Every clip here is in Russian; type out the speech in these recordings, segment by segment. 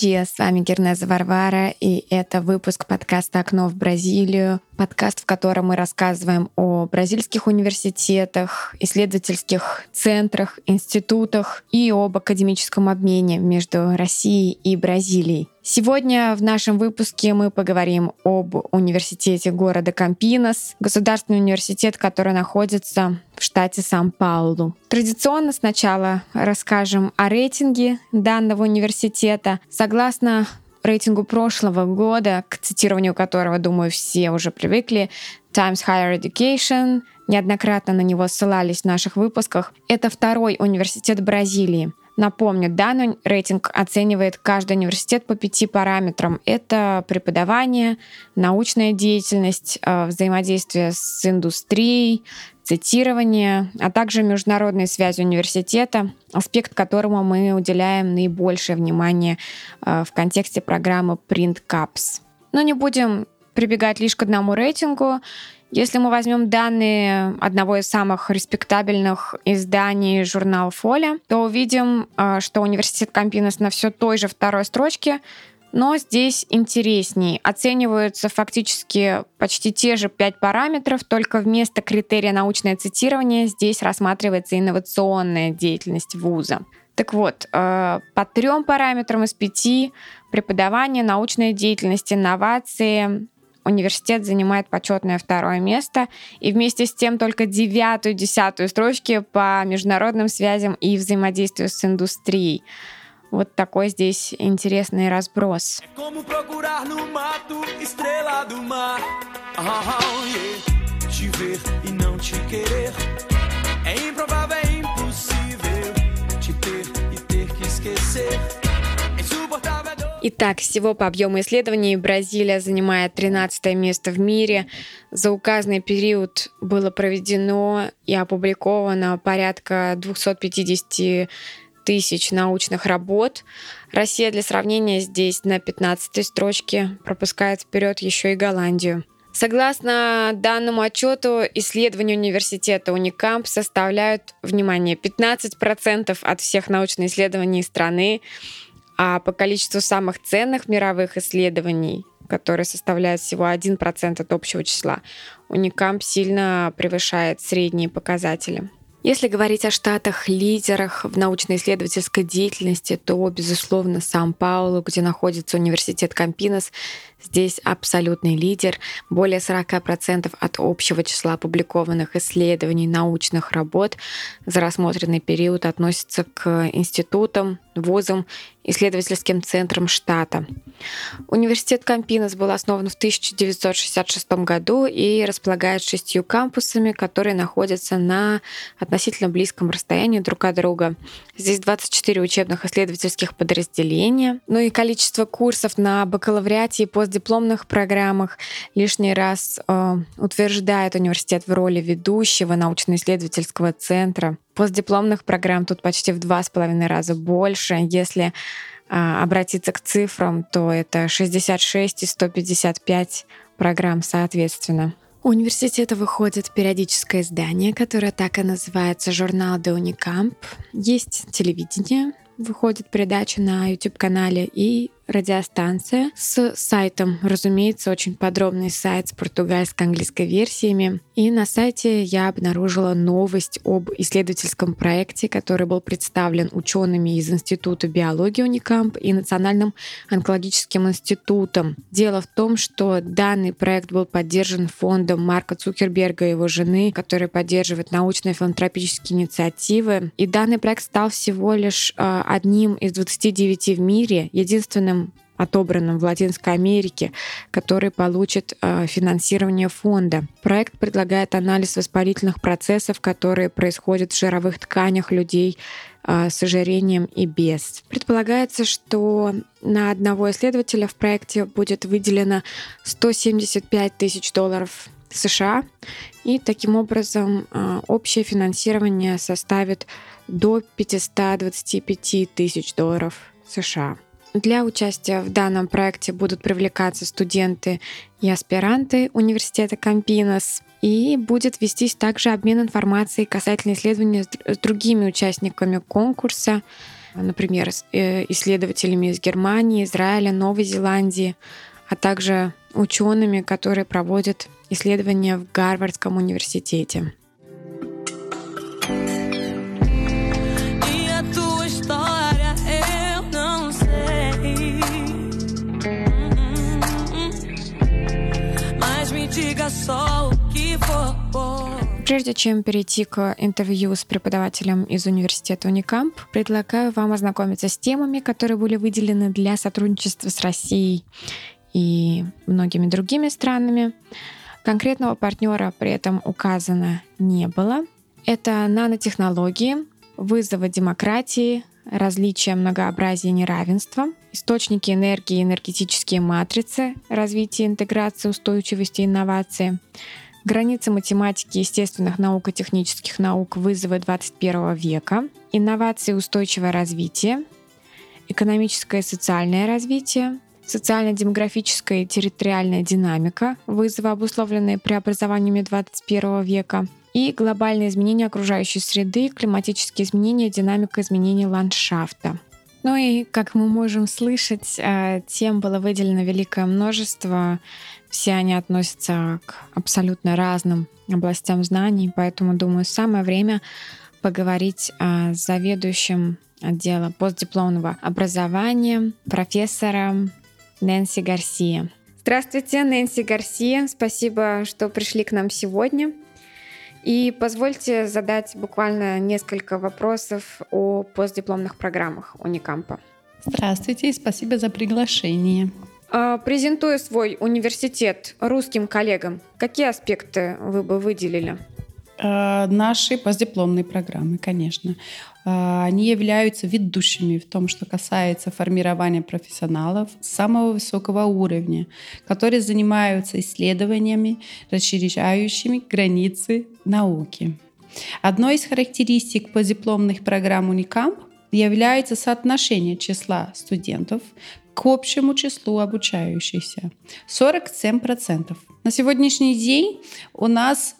Dia, с вами Гернеза Варвара, и это выпуск подкаста «Окно в Бразилию», подкаст, в котором мы рассказываем о бразильских университетах, исследовательских центрах, институтах и об академическом обмене между Россией и Бразилией. Сегодня в нашем выпуске мы поговорим об университете города Кампинос, государственный университет, который находится в штате Сан-Паулу. Традиционно сначала расскажем о рейтинге данного университета. Согласно рейтингу прошлого года, к цитированию которого, думаю, все уже привыкли, Times Higher Education, неоднократно на него ссылались в наших выпусках, это второй университет Бразилии. Напомню, данный рейтинг оценивает каждый университет по пяти параметрам. Это преподавание, научная деятельность, э, взаимодействие с индустрией, цитирование, а также международные связи университета, аспект которому мы уделяем наибольшее внимание э, в контексте программы Print Caps. Но не будем прибегать лишь к одному рейтингу. Если мы возьмем данные одного из самых респектабельных изданий журнала Фоля, то увидим, а, что университет Кампинос на все той же второй строчке, но здесь интересней. Оцениваются фактически почти те же пять параметров, только вместо критерия научное цитирование здесь рассматривается инновационная деятельность вуза. Так вот, а, по трем параметрам из пяти преподавание, научная деятельность, инновации, университет занимает почетное второе место, и вместе с тем только девятую, десятую строчки по международным связям и взаимодействию с индустрией. Вот такой здесь интересный разброс. É Итак, всего по объему исследований Бразилия занимает 13 место в мире. За указанный период было проведено и опубликовано порядка 250 тысяч научных работ. Россия для сравнения здесь на 15 строчке пропускает вперед еще и Голландию. Согласно данному отчету, исследования университета Уникамп составляют, внимание, 15% от всех научных исследований страны, а по количеству самых ценных мировых исследований, которые составляют всего 1% от общего числа, Уникамп сильно превышает средние показатели. Если говорить о штатах-лидерах в научно-исследовательской деятельности, то, безусловно, Сан-Паулу, где находится университет Кампинос, здесь абсолютный лидер. Более 40% от общего числа опубликованных исследований научных работ за рассмотренный период относятся к институтам, вузам, исследовательским центром штата. Университет Кампинос был основан в 1966 году и располагает шестью кампусами, которые находятся на относительно близком расстоянии друг от друга. Здесь 24 учебных исследовательских подразделения, ну и количество курсов на бакалавриате и постдипломных программах лишний раз э, утверждает университет в роли ведущего научно-исследовательского центра постдипломных программ тут почти в два с половиной раза больше. Если а, обратиться к цифрам, то это 66 и 155 программ соответственно. У университета выходит периодическое издание, которое так и называется «Журнал де Уникамп». Есть телевидение, выходит передача на YouTube-канале и радиостанция с сайтом. Разумеется, очень подробный сайт с португальско-английской версиями. И на сайте я обнаружила новость об исследовательском проекте, который был представлен учеными из Института биологии Уникамп и Национальным онкологическим институтом. Дело в том, что данный проект был поддержан фондом Марка Цукерберга и его жены, который поддерживает научные филантропические инициативы. И данный проект стал всего лишь а, одним из 29 в мире, единственным отобранным в Латинской Америке, который получит э, финансирование фонда. Проект предлагает анализ воспалительных процессов, которые происходят в жировых тканях людей э, с ожирением и без. Предполагается, что на одного исследователя в проекте будет выделено 175 тысяч долларов США, и таким образом э, общее финансирование составит до 525 тысяч долларов США. Для участия в данном проекте будут привлекаться студенты и аспиранты университета Кампинос, и будет вестись также обмен информацией касательно исследования с другими участниками конкурса. например, э, исследователями из Германии, Израиля, Новой Зеландии, а также учеными, которые проводят исследования в Гарвардском университете. Прежде чем перейти к интервью с преподавателем из университета Уникамп, предлагаю вам ознакомиться с темами, которые были выделены для сотрудничества с Россией и многими другими странами. Конкретного партнера при этом указано не было. Это нанотехнологии, вызовы демократии, различия, многообразия и неравенства, источники энергии, энергетические матрицы, развитие интеграции, устойчивости инновации, границы математики, естественных наук и технических наук, вызовы 21 века, инновации устойчивое развитие, экономическое и социальное развитие, социально-демографическая и территориальная динамика, вызовы, обусловленные преобразованиями 21 века, и глобальные изменения окружающей среды, климатические изменения, динамика изменений ландшафта. Ну и, как мы можем слышать, э, тем было выделено великое множество. Все они относятся к абсолютно разным областям знаний, поэтому, думаю, самое время поговорить с заведующим отдела постдипломного образования, профессором Нэнси Гарсия. Здравствуйте, Нэнси Гарсия. Спасибо, что пришли к нам сегодня. И позвольте задать буквально несколько вопросов о постдипломных программах Уникампа. Здравствуйте и спасибо за приглашение. А, презентуя свой университет русским коллегам, какие аспекты вы бы выделили? А, наши постдипломные программы, конечно. А, они являются ведущими в том, что касается формирования профессионалов самого высокого уровня, которые занимаются исследованиями, расширяющими границы науки. Одной из характеристик постдипломных программ Unicamp является соотношение числа студентов к общему числу обучающихся 47%. На сегодняшний день у нас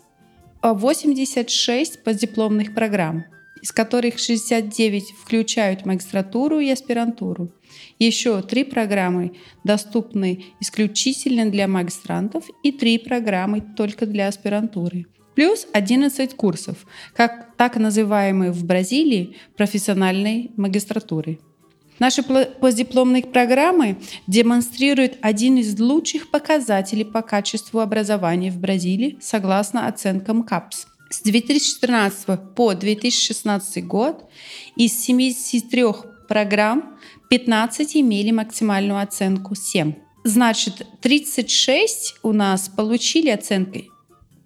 86 постдипломных программ – из которых 69 включают магистратуру и аспирантуру. Еще три программы доступны исключительно для магистрантов и три программы только для аспирантуры. Плюс 11 курсов, как так называемые в Бразилии профессиональной магистратуры. Наши постдипломные программы демонстрируют один из лучших показателей по качеству образования в Бразилии согласно оценкам КАПС – с 2014 по 2016 год из 73 программ 15 имели максимальную оценку 7. Значит, 36 у нас получили оценкой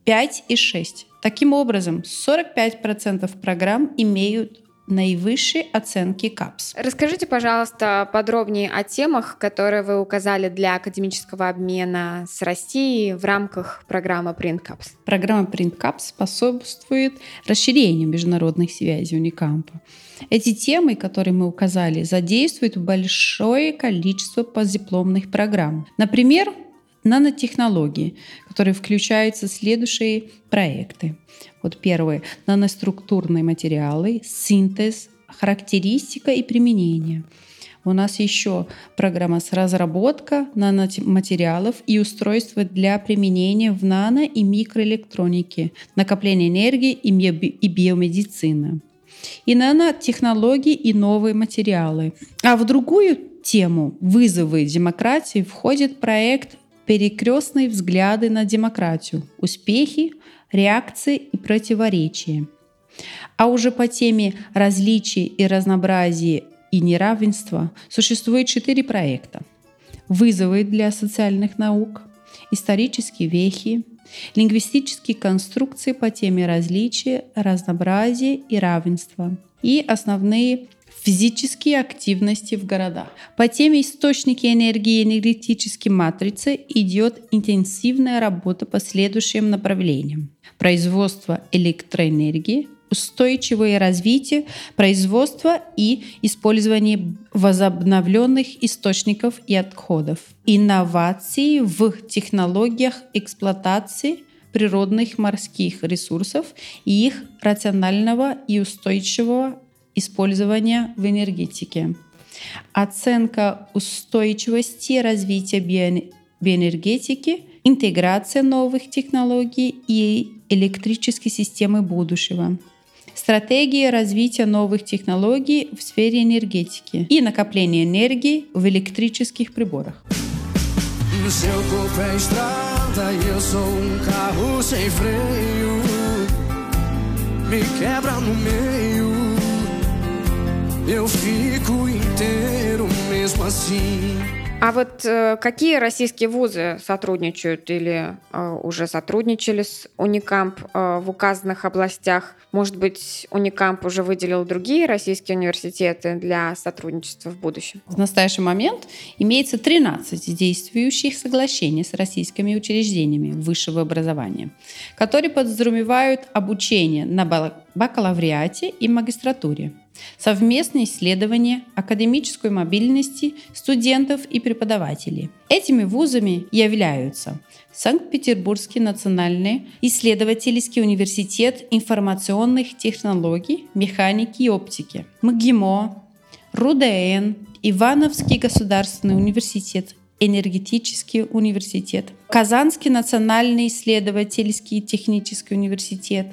5 и 6. Таким образом, 45% программ имеют наивысшие оценки КАПС. Расскажите, пожалуйста, подробнее о темах, которые вы указали для академического обмена с Россией в рамках программы PrintCaps. Программа PrintCaps способствует расширению международных связей Уникампа. Эти темы, которые мы указали, задействуют большое количество постдипломных программ. Например, нанотехнологии, которые включаются следующие проекты. Вот первые – наноструктурные материалы, синтез, характеристика и применение. У нас еще программа с разработка наноматериалов и устройства для применения в нано- и микроэлектронике, накопление энергии и, и биомедицина. И нанотехнологии и новые материалы. А в другую тему «Вызовы демократии» входит проект перекрестные взгляды на демократию, успехи, реакции и противоречия. А уже по теме различий и разнообразия и неравенства существует четыре проекта. Вызовы для социальных наук, исторические вехи, лингвистические конструкции по теме различия, разнообразия и равенства и основные физические активности в городах. По теме источники энергии и энергетические матрицы идет интенсивная работа по следующим направлениям. Производство электроэнергии, устойчивое развитие производства и использование возобновленных источников и отходов, инновации в технологиях эксплуатации природных морских ресурсов и их рационального и устойчивого использования в энергетике. Оценка устойчивости развития биоэнергетики, интеграция новых технологий и электрической системы будущего – стратегии развития новых технологий в сфере энергетики и накопления энергии в электрических приборах. E um. Me quebra no meio, eu fico inteiro mesmo assim. А вот э, какие российские вузы сотрудничают или э, уже сотрудничали с Уникамп э, в указанных областях? Может быть, Уникамп уже выделил другие российские университеты для сотрудничества в будущем? В настоящий момент имеется 13 действующих соглашений с российскими учреждениями высшего образования, которые подразумевают обучение на бакалавриате и магистратуре совместные исследования, академическую мобильность студентов и преподавателей. Этими вузами являются Санкт-Петербургский национальный исследовательский университет информационных технологий, механики и оптики, МГИМО, РУДН, Ивановский государственный университет, энергетический университет, Казанский национальный исследовательский технический университет,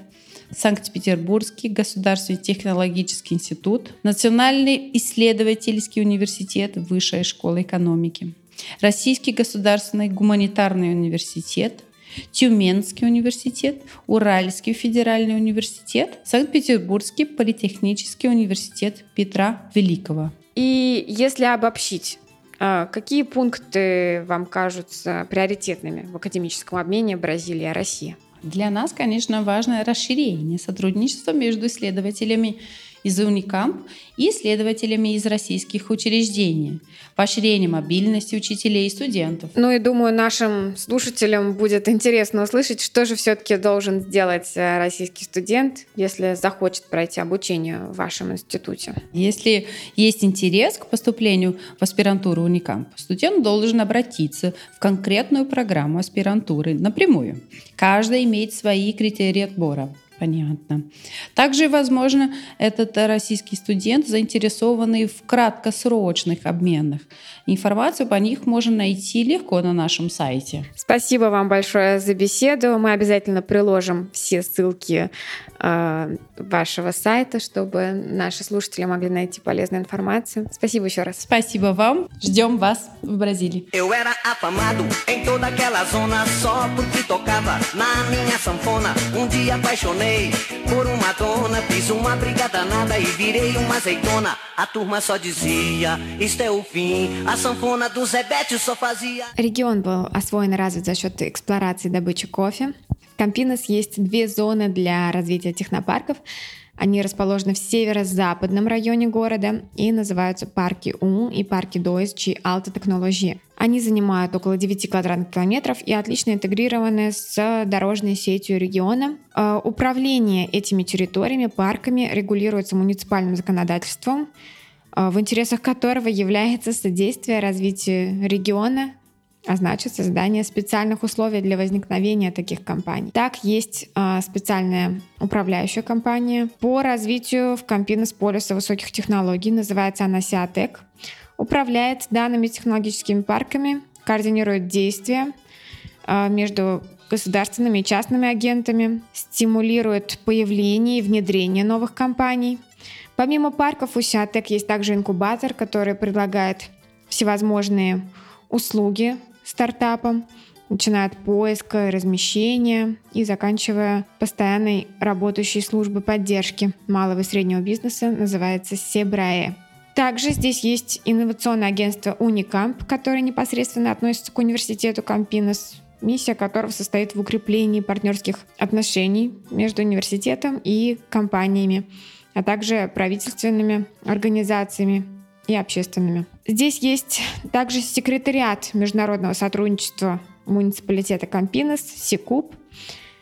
Санкт-Петербургский государственный технологический институт, Национальный исследовательский университет, Высшая школа экономики, Российский государственный гуманитарный университет, Тюменский университет, Уральский федеральный университет, Санкт-Петербургский политехнический университет Петра Великого. И если обобщить, а, Какие пункты вам кажутся приоритетными в академическом обмене Бразилия-Россия? Для нас, конечно, важно расширение сотрудничества между исследователями из Уникамп и исследователями из российских учреждений, поощрение мобильности учителей и студентов. Ну и думаю, нашим слушателям будет интересно услышать, что же все-таки должен сделать э, российский студент, если захочет пройти обучение в вашем институте. Если есть интерес к поступлению в аспирантуру Уникамп, студент должен обратиться в конкретную программу аспирантуры напрямую. Каждый имеет свои критерии отбора. Понятно. Также, возможно, этот российский студент заинтересованный в краткосрочных обменах. Информацию по них можно найти легко на нашем сайте. Спасибо вам большое за беседу. Мы обязательно приложим все ссылки э, вашего сайта, чтобы наши слушатели могли найти полезную информацию. Spasibo, еще раз. Спасибо вам. Ждем вас в Бразилии. Um e. Регион был освоен и развит за счет эксплуатации добычи кофе. Кампинос есть две зоны для развития технопарков. Они расположены в северо-западном районе города и называются парки У и парки 2 G Alta Technology. Они занимают около 9 квадратных километров и отлично интегрированы с дорожной сетью региона. А, управление этими территориями, парками регулируется муниципальным законодательством, а, в интересах которого является содействие развитию региона а значит создание специальных условий для возникновения таких компаний. Так, есть э, специальная управляющая компания по развитию в Кампинес полюса высоких технологий, называется она Сиатек, управляет данными технологическими парками, координирует действия э, между государственными и частными агентами, стимулирует появление и внедрение новых компаний. Помимо парков у Сиатек есть также инкубатор, который предлагает всевозможные услуги стартапом, начиная от поиска, размещения и заканчивая постоянной работающей службой поддержки малого и среднего бизнеса, называется Себрае. Также здесь есть инновационное агентство Unicamp, которое непосредственно относится к университету Кампинос, миссия которого состоит в укреплении партнерских отношений между университетом и компаниями, а также правительственными организациями и общественными. Здесь есть также секретариат международного сотрудничества муниципалитета Кампинес, СИКУП,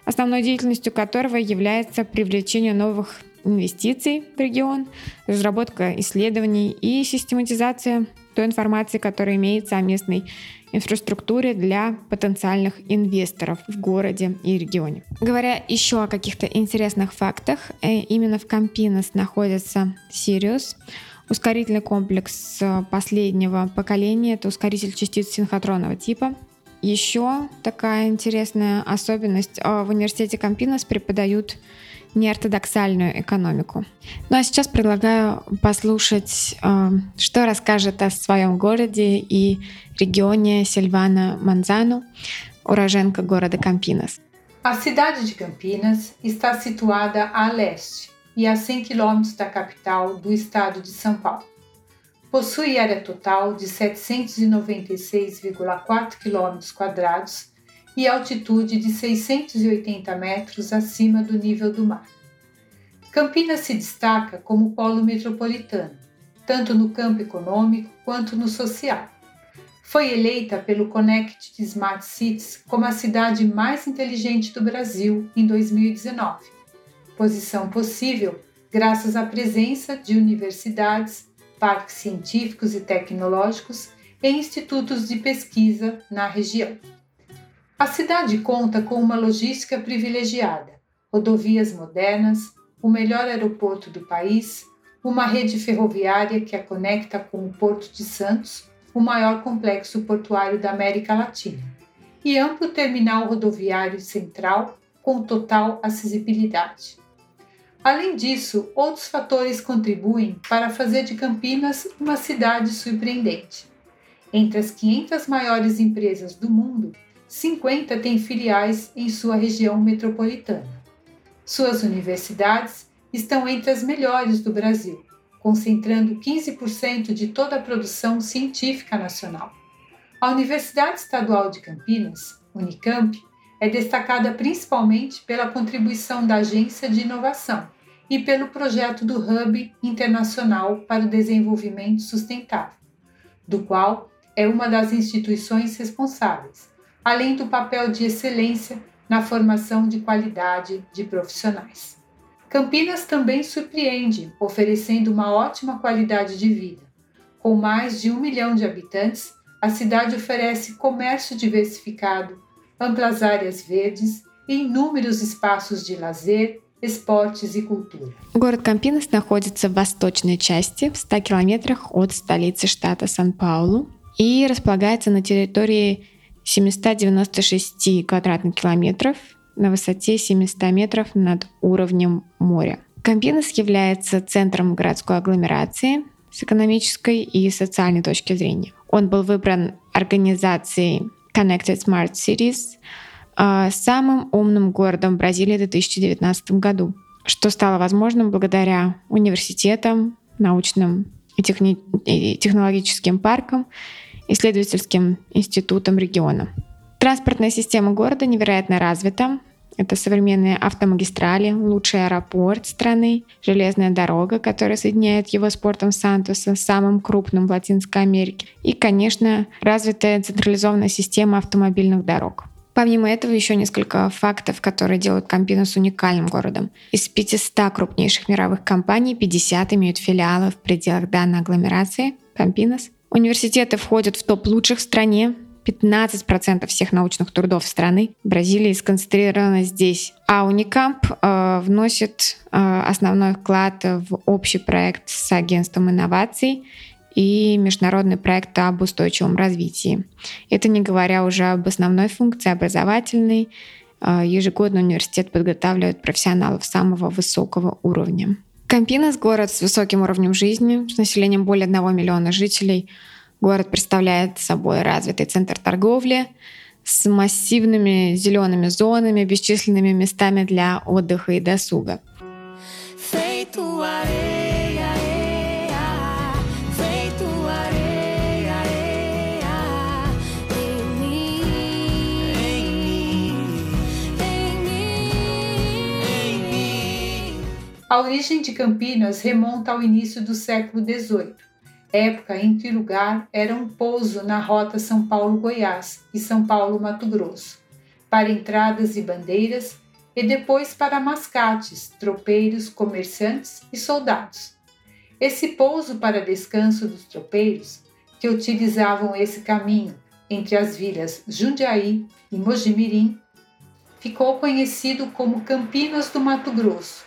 основной деятельностью которого является привлечение новых инвестиций в регион, разработка исследований и систематизация той информации, которая имеется о местной инфраструктуре для потенциальных инвесторов в городе и регионе. Говоря еще о каких-то интересных фактах, э, именно в Кампинос находится Сириус, ускорительный комплекс э, последнего поколения. Это ускоритель частиц синхотронного типа. Еще такая интересная особенность. Э, в университете Кампинос преподают неортодоксальную экономику. Ну а сейчас предлагаю послушать, э, что расскажет о своем городе и регионе Сильвана Манзану, уроженка города Campinas. A cidade de Campinas está situada a leste e a 100 quilômetros da capital do estado de São Paulo. Possui área total de 796,4 quilômetros quadrados e altitude de 680 metros acima do nível do mar. Campinas se destaca como polo metropolitano, tanto no campo econômico quanto no social. Foi eleita pelo Connect Smart Cities como a cidade mais inteligente do Brasil em 2019, posição possível graças à presença de universidades, parques científicos e tecnológicos e institutos de pesquisa na região. A cidade conta com uma logística privilegiada, rodovias modernas, o melhor aeroporto do país, uma rede ferroviária que a conecta com o Porto de Santos, o maior complexo portuário da América Latina, e amplo terminal rodoviário central com total acessibilidade. Além disso, outros fatores contribuem para fazer de Campinas uma cidade surpreendente. Entre as 500 maiores empresas do mundo, 50 têm filiais em sua região metropolitana. Suas universidades estão entre as melhores do Brasil, concentrando 15% de toda a produção científica nacional. A Universidade Estadual de Campinas, Unicamp, é destacada principalmente pela contribuição da Agência de Inovação e pelo projeto do Hub Internacional para o Desenvolvimento Sustentável, do qual é uma das instituições responsáveis além do papel de excelência na formação de qualidade de profissionais. Campinas também surpreende, oferecendo uma ótima qualidade de vida. Com mais de um milhão de habitantes, a cidade oferece comércio diversificado, amplas áreas verdes e inúmeros espaços de lazer, esportes и культуры. Город Кампинос находится в восточной части, в 100 километрах от столицы штата Сан-Паулу и располагается на территории 796 квадратных километров на высоте 700 метров над уровнем моря. Кампинос является центром городской агломерации с экономической и социальной точки зрения. Он был выбран организацией Connected Smart Cities самым умным городом Бразилии в 2019 году, что стало возможным благодаря университетам, научным и, техни- и технологическим паркам исследовательским институтом региона. Транспортная система города невероятно развита. Это современные автомагистрали, лучший аэропорт страны, железная дорога, которая соединяет его с портом Сантоса, самым крупным в Латинской Америке. И, конечно, развитая централизованная система автомобильных дорог. Помимо этого, еще несколько фактов, которые делают Кампинус уникальным городом. Из 500 крупнейших мировых компаний 50 имеют филиалы в пределах данной агломерации Кампинус. Университеты входят в топ лучших в стране. 15% всех научных трудов страны Бразилии сконцентрировано здесь. А Уникамп э, вносит э, основной вклад в общий проект с агентством инноваций и международный проект об устойчивом развитии. Это не говоря уже об основной функции образовательной. Э, ежегодно университет подготавливает профессионалов самого высокого уровня. Кампинос — город с высоким уровнем жизни, с населением более 1 миллиона жителей. Город представляет собой развитый центр торговли с массивными зелеными зонами, бесчисленными местами для отдыха и досуга. A origem de Campinas remonta ao início do século XVIII, época em que o lugar era um pouso na rota São Paulo-Goiás e São Paulo-Mato Grosso, para entradas e bandeiras e depois para mascates, tropeiros, comerciantes e soldados. Esse pouso para descanso dos tropeiros que utilizavam esse caminho entre as vilas Jundiaí e Mojimirim ficou conhecido como Campinas do Mato Grosso,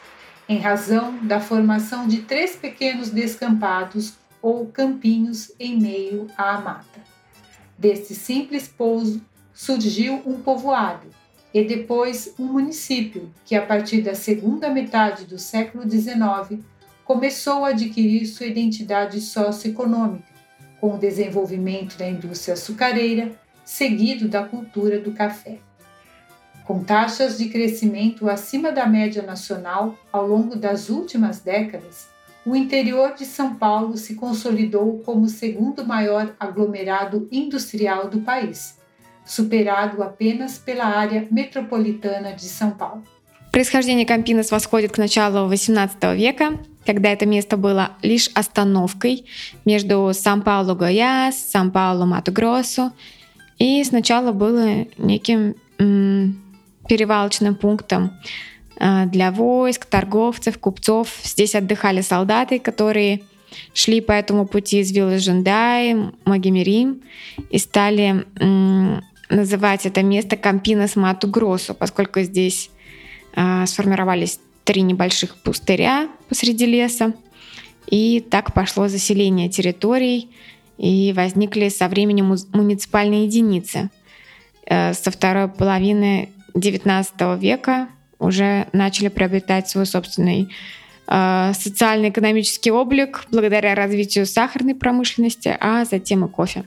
em razão da formação de três pequenos descampados ou campinhos em meio à mata. Deste simples pouso surgiu um povoado e depois um município que, a partir da segunda metade do século XIX, começou a adquirir sua identidade socioeconômica, com o desenvolvimento da indústria açucareira, seguido da cultura do café Com taxas de crescimento acima da média nacional ao longo das últimas décadas, o interior de São Paulo se consolidou como o segundo maior aglomerado industrial do país, superado apenas pela área metropolitана de São Paulo. Происхождение Кампинос восходит к началу XVIII века, когда это место было лишь остановкой между Сан-Паулу-Гояс, Сан-Паулу-Мату-Гроссу, и сначала было неким м, перевалочным пунктом э, для войск, торговцев, купцов. Здесь отдыхали солдаты, которые шли по этому пути из виллы Жундай, Магимирим и стали называть это место Кампинос Мату Гросу, поскольку здесь э, сформировались три небольших пустыря посреди леса. И так пошло заселение территорий, и возникли со временем муниципальные единицы. Э, со второй половины XIX века уже начали приобретать свой собственный э, социально-экономический облик благодаря развитию сахарной промышленности, а затем и кофе.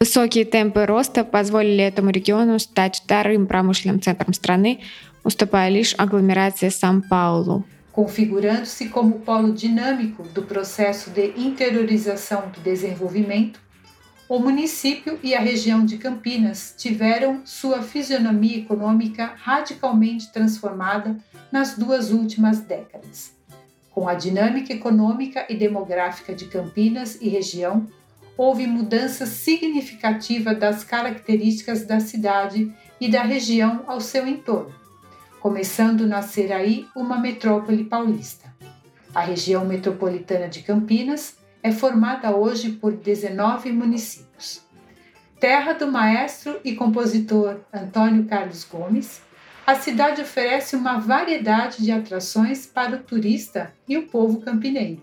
Высокие темпы роста позволили этому региону стать вторым промышленным центром страны, уступая лишь агломерации Сан-Паулу. Configurando-se como polo dinâmico do processo de interiorização o município e a região de Campinas tiveram sua fisionomia econômica radicalmente transformada nas duas últimas décadas. Com a dinâmica econômica e demográfica de Campinas e região, houve mudança significativa das características da cidade e da região ao seu entorno, começando a nascer aí uma metrópole paulista. A região metropolitana de Campinas é formada hoje por 19 municípios. Terra do maestro e compositor Antônio Carlos Gomes, a cidade oferece uma variedade de atrações para o turista e o povo campineiro.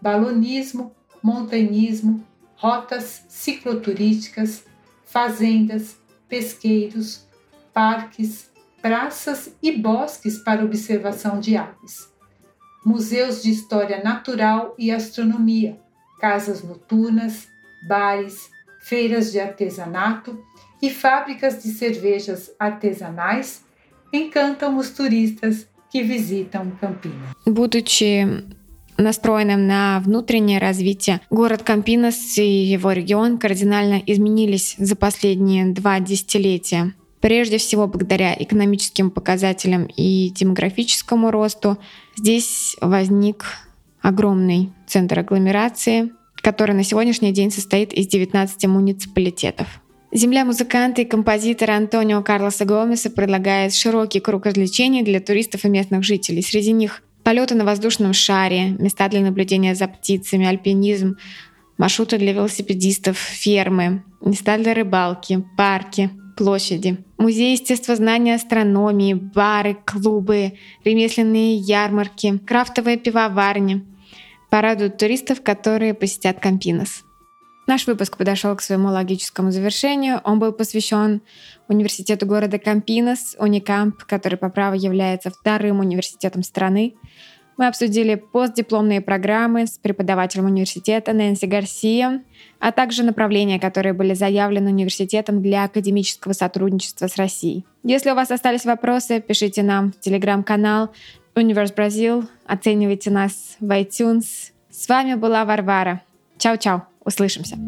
Balonismo, montanhismo, rotas cicloturísticas, fazendas, pesqueiros, parques, praças e bosques para observação de aves museus de história natural e astronomia, casas noturnas, bares, feiras de artesanato e fábricas de cervejas artesanais encantam os turistas que visitam Campinas. Будучи настроенным на внутреннее развитие, город Кампинос и его регион кардинально изменились за последние два десятилетия. Прежде всего, благодаря экономическим показателям и демографическому росту, здесь возник огромный центр агломерации, который на сегодняшний день состоит из 19 муниципалитетов. Земля музыканта и композитора Антонио Карлоса Гомеса предлагает широкий круг развлечений для туристов и местных жителей. Среди них полеты на воздушном шаре, места для наблюдения за птицами, альпинизм, маршруты для велосипедистов, фермы, места для рыбалки, парки, площади. Музей естествознания астрономии, бары, клубы, ремесленные ярмарки, крафтовые пивоварни порадуют туристов, которые посетят Кампинос. Наш выпуск подошел к своему логическому завершению. Он был посвящен университету города Кампинос, Уникамп, который по праву является вторым университетом страны. Мы обсудили постдипломные программы с преподавателем университета Нэнси Гарсия, а также направления, которые были заявлены университетом для академического сотрудничества с Россией. Если у вас остались вопросы, пишите нам в телеграм-канал Универс Бразил, оценивайте нас в iTunes. С вами была Варвара. Чао-чао, услышимся.